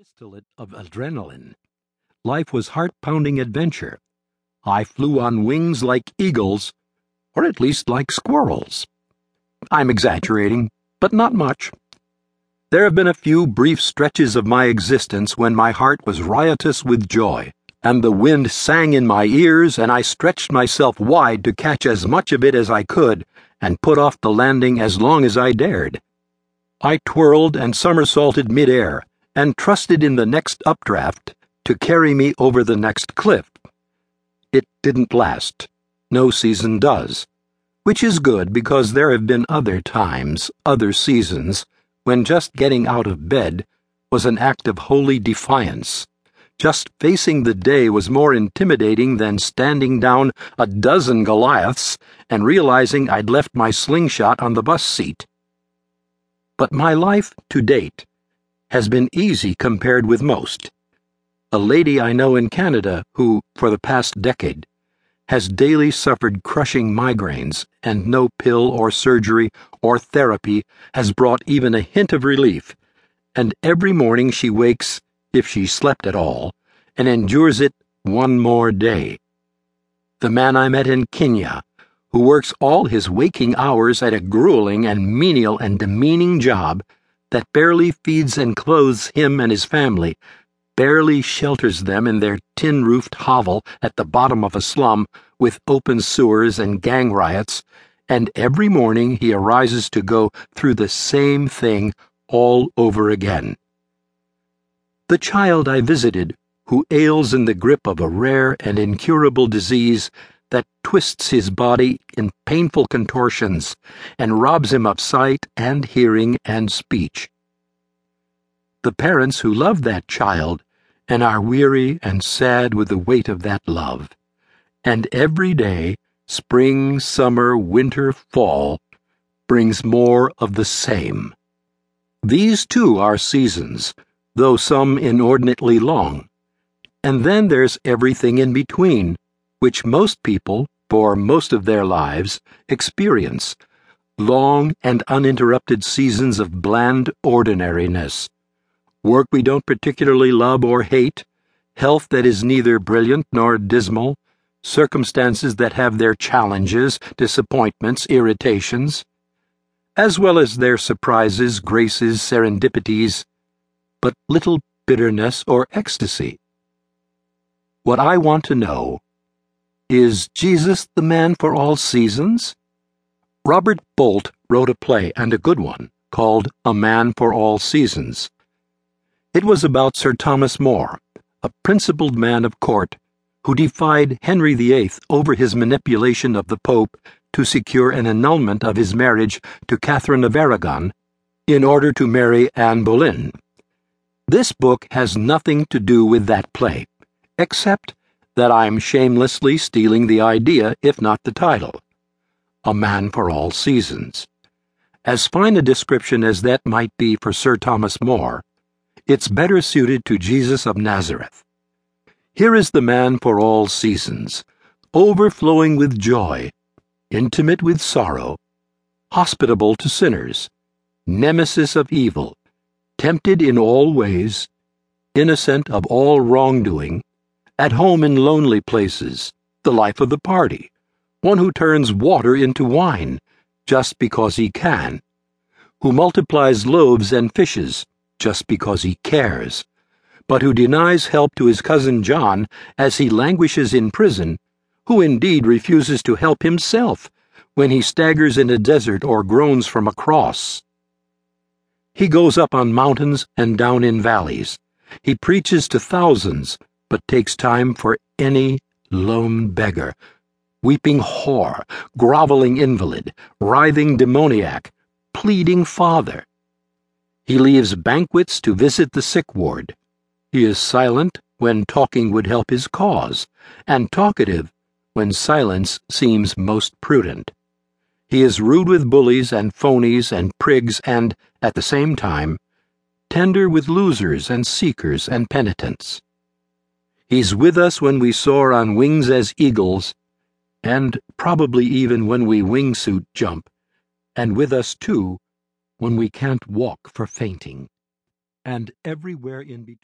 distillate of adrenaline. Life was heart pounding adventure. I flew on wings like eagles, or at least like squirrels. I'm exaggerating, but not much. There have been a few brief stretches of my existence when my heart was riotous with joy, and the wind sang in my ears, and I stretched myself wide to catch as much of it as I could and put off the landing as long as I dared. I twirled and somersaulted midair and trusted in the next updraft to carry me over the next cliff. It didn't last. No season does. Which is good because there have been other times, other seasons, when just getting out of bed was an act of holy defiance. Just facing the day was more intimidating than standing down a dozen Goliaths and realizing I'd left my slingshot on the bus seat. But my life to date has been easy compared with most. A lady I know in Canada who, for the past decade, has daily suffered crushing migraines, and no pill or surgery or therapy has brought even a hint of relief. And every morning she wakes, if she slept at all, and endures it one more day. The man I met in Kenya, who works all his waking hours at a grueling and menial and demeaning job that barely feeds and clothes him and his family, barely shelters them in their tin roofed hovel at the bottom of a slum with open sewers and gang riots, and every morning he arises to go through the same thing all over again. The child I visited, who ails in the grip of a rare and incurable disease, that twists his body in painful contortions and robs him of sight and hearing and speech. The parents who love that child and are weary and sad with the weight of that love. And every day, spring, summer, winter, fall, brings more of the same. These too are seasons, though some inordinately long. And then there's everything in between which most people, for most of their lives, experience. Long and uninterrupted seasons of bland ordinariness. Work we don't particularly love or hate, health that is neither brilliant nor dismal, circumstances that have their challenges, disappointments, irritations, as well as their surprises, graces, serendipities, but little bitterness or ecstasy. What I want to know is Jesus the man for all seasons? Robert Bolt wrote a play, and a good one, called A Man for All Seasons. It was about Sir Thomas More, a principled man of court who defied Henry VIII over his manipulation of the Pope to secure an annulment of his marriage to Catherine of Aragon in order to marry Anne Boleyn. This book has nothing to do with that play, except that I'm shamelessly stealing the idea, if not the title. A Man for All Seasons. As fine a description as that might be for Sir Thomas More, it's better suited to Jesus of Nazareth. Here is the man for all seasons, overflowing with joy, intimate with sorrow, hospitable to sinners, nemesis of evil, tempted in all ways, innocent of all wrongdoing at home in lonely places, the life of the party, one who turns water into wine just because he can, who multiplies loaves and fishes just because he cares, but who denies help to his cousin John as he languishes in prison, who indeed refuses to help himself when he staggers in a desert or groans from a cross. He goes up on mountains and down in valleys. He preaches to thousands but takes time for any lone beggar, weeping whore, groveling invalid, writhing demoniac, pleading father. He leaves banquets to visit the sick ward. He is silent when talking would help his cause, and talkative when silence seems most prudent. He is rude with bullies and phonies and prigs and, at the same time, tender with losers and seekers and penitents. He's with us when we soar on wings as eagles, and probably even when we wingsuit jump, and with us, too, when we can't walk for fainting, and everywhere in between.